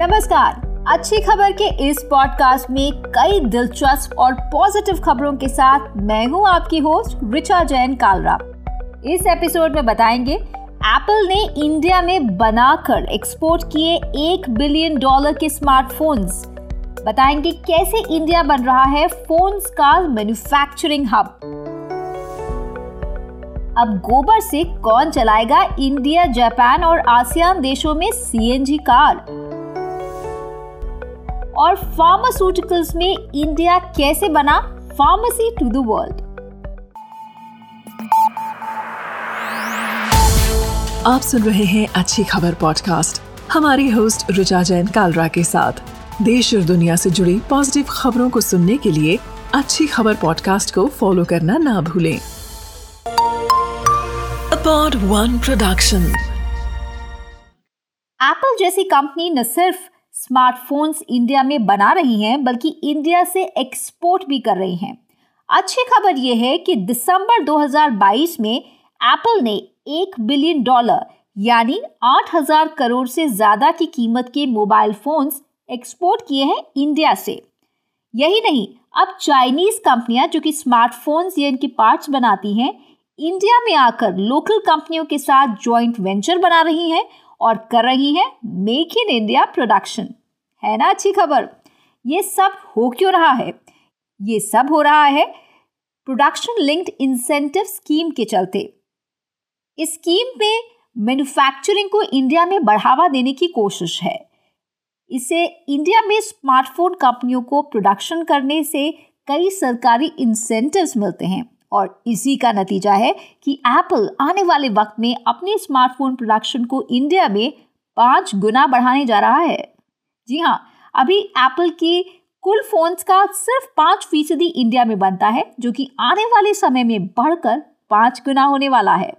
नमस्कार। अच्छी खबर के इस पॉडकास्ट में कई दिलचस्प और पॉजिटिव खबरों के साथ मैं हूँ आपकी होस्ट रिचा जैन कालरा इस एपिसोड में बताएँगे एप्पल ने इंडिया में बनाकर एक्सपोर्ट किए एक बिलियन डॉलर के स्मार्टफोन्स बताएँगे कैसे इंडिया बन रहा है फोन्स का मैन्युफैक्चरिंग हब अब गोबर से कौन चलाएगा इंडिया जापान और आसियान देशों में सीएनजी कार और फार्मास्यूटिकल्स में इंडिया कैसे बना? फार्मेसी टू द वर्ल्ड आप सुन रहे हैं अच्छी खबर पॉडकास्ट हमारी होस्ट रुचा जैन कालरा के साथ. देश और दुनिया से जुड़ी पॉजिटिव खबरों को सुनने के लिए अच्छी खबर पॉडकास्ट को फॉलो करना ना भूलें. अपॉड वन प्रोडक्शन एप्पल जैसी कंपनी न सिर्फ़ स्मार्टफोन्स इंडिया में बना रही हैं, बल्कि इंडिया से एक्सपोर्ट भी कर रही हैं। अच्छी खबर यह है कि दिसंबर 2022 में एप्पल ने एक बिलियन डॉलर, यानी 8000 करोड़ से ज़्यादा की कीमत के मोबाइल फोन्स एक्सपोर्ट किए हैं इंडिया से। यही नहीं, अब चाइनीज़ कंपनियाँ जो कि स्मार्टफोन्स या इनके पार्ट्स बनाती हैं, इंडिया में आकर लोकल कंपनियों के साथ जॉइंट वेंचर बना रही हैं और कर रही हैं मेक इन इंडिया प्रोडक्शन है ना अच्छी खबर? ये सब हो क्यों रहा है? ये सब हो रहा है प्रोडक्शन लिंक्ड इंसेंटिव स्कीम के चलते। इस स्कीम में मैन्युफैक्चरिंग को इंडिया में बढ़ावा देने की कोशिश है। इसे इंडिया में स्मार्टफ़ोन कंपनियों को प्रोडक्शन करने से कई सरकारी इंसेंटिव्स मिलते हैं। और इसी का नतीजा है कि एप्पल आने वाले वक्त में अपने स्मार्टफ़ोन प्रोडक्शन को इंडिया में पाँच गुना बढ़ाने जा रहा है। जी हाँ अभी एप्पल के कुल फोन्स का सिर्फ़ पाँच फ़ीसदी इंडिया में बनता है, जो कि आने वाले समय में बढ़कर पाँच गुना होने वाला है।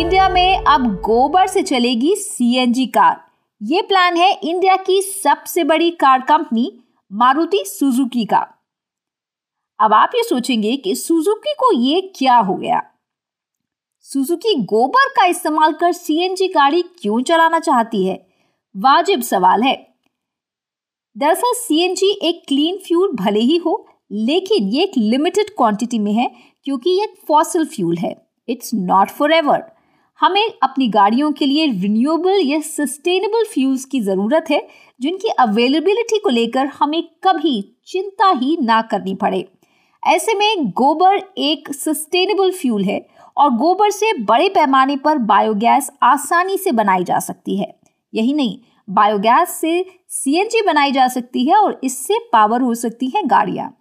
इंडिया में अब गोबर से चलेगी सीएनजी कार। ये प्लान है इंडिया की सबसे बड़ी कार कंपनी मारुति सुजुकी का। अब आप ये सोचेंगे कि सुजुकी को ये क्या हो गया? सुजुकी गोबर का इस्तेमाल कर सीएनजी गाड़ी क्यों चलाना चाहती है? वाजिब सवाल है। दरअसल सीएनजी एक क्लीन फ्यूल भले ही हो, लेकिन ये एक लिमिटेड क्वांटिटी में है, क्योंकि ये फॉसिल फ्यूल है। इट्स नॉट फॉर एवर हमें अपनी गाड़ियों के लिए रिन्यूएबल या सस्टेनेबल फ्यूल्स की ज़रूरत है, जिनकी अवेलेबिलिटी को लेकर हमें कभी चिंता ही ना करनी पड़े। ऐसे में गोबर एक सस्टेनेबल फ्यूल है और गोबर से बड़े पैमाने पर बायोगैस आसानी से बनाई जा सकती है। यही नहीं बायोगैस से सीएनजी बनाई जा सकती है और इससे पावर हो सकती है गाड़ियाँ।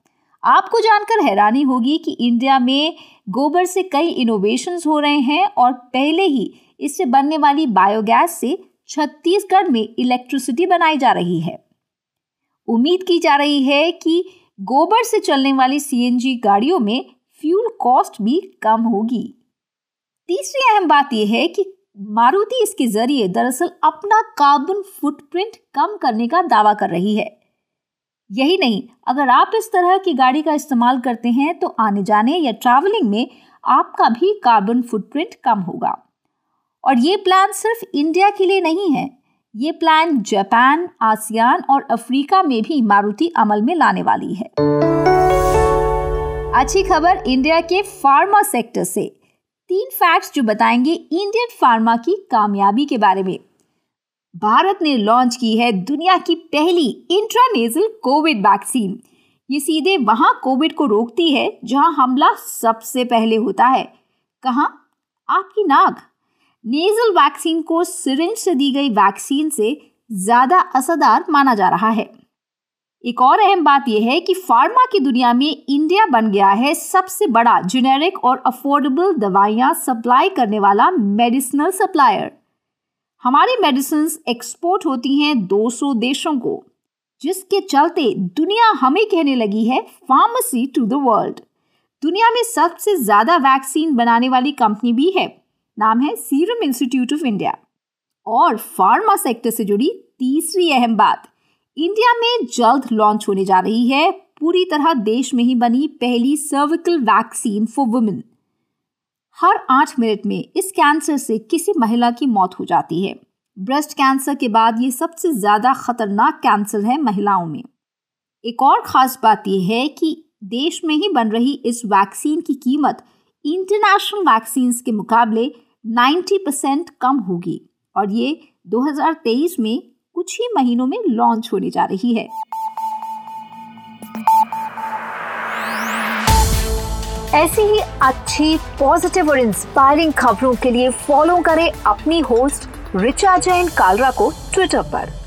आपको जानकर हैरानी होगी कि इंडिया में गोबर से कई इनोवेशंस हो रहे हैं और पहले ही इससे बनने वाली बायोगैस से छत्तीसगढ़ में इलेक्ट्रिसिटी बनाई जा रही है। उम्मीद की जा रही है कि गोबर से चलने वाली सीएनजी गाड़ियों में फ्यूल कॉस्ट भी कम होगी। तीसरी अहम बात यह है कि मारुति इसके ज़रिए दरअसल अपना कार्बन फुटप्रिंट कम करने का दावा कर रही है। यही नहीं, अगर आप इस तरह की गाड़ी का इस्तेमाल करते हैं तो आने जाने या ट्रैवलिंग में आपका भी कार्बन फुटप्रिंट कम होगा। और ये प्लान सिर्फ़ इंडिया के लिए नहीं है ये प्लान जापान आसियान और अफ्रीका में भी मारुति अमल में लाने वाली है। अच्छी खबर इंडिया के फार्मा सेक्टर से। तीन फैक्ट्स जो बताएँगे इंडियन फार्मा की कामयाबी के बारे में। भारत ने लॉन्च की है दुनिया की पहली इंट्रानेजल कोविड वैक्सीन ये सीधे वहाँ कोविड को रोकती है जहाँ हमला सबसे पहले होता है। कहा? आपकी नाक। नेजल वैक्सीन को सिरिंज से दी गई वैक्सीन से ज़्यादा असरदार माना जा रहा है। एक और अहम बात यह है कि फार्मा की दुनिया में इंडिया बन गया है सबसे बड़ा जेनेरिक और अफोर्डेबल दवाइयाँ सप्लाई करने वाला मेडिसिनल सप्लायर हमारी मेडिसिन एक्सपोर्ट होती हैं 200 देशों को, जिसके चलते दुनिया हमें कहने लगी है फार्मेसी टू द वर्ल्ड दुनिया में सबसे ज़्यादा वैक्सीन बनाने वाली कंपनी भी है। नाम है सीरम इंस्टीट्यूट ऑफ़ इंडिया और फार्मा सेक्टर से जुड़ी तीसरी अहम बात इंडिया में जल्द लॉन्च होने जा रही है। पूरी तरह देश में ही बनी पहली सर्विकल वैक्सीन फॉर वुमेन हर आठ मिनट में इस कैंसर से किसी महिला की मौत हो जाती है। ब्रेस्ट कैंसर के बाद ये सबसे ज़्यादा खतरनाक कैंसर है महिलाओं में। एक और ख़ास बात यह है कि देश में ही बन रही इस वैक्सीन की कीमत इंटरनेशनल वैक्सीन के मुकाबले 90 परसेंट कम होगी और ये 2023 में कुछ ही महीनों में लॉन्च होने जा रही है। ऐसी ही अच्छी पॉजिटिव और इंस्पायरिंग खबरों के लिए फॉलो करें अपनी होस्ट रिचा जैन कालरा को ट्विटर पर।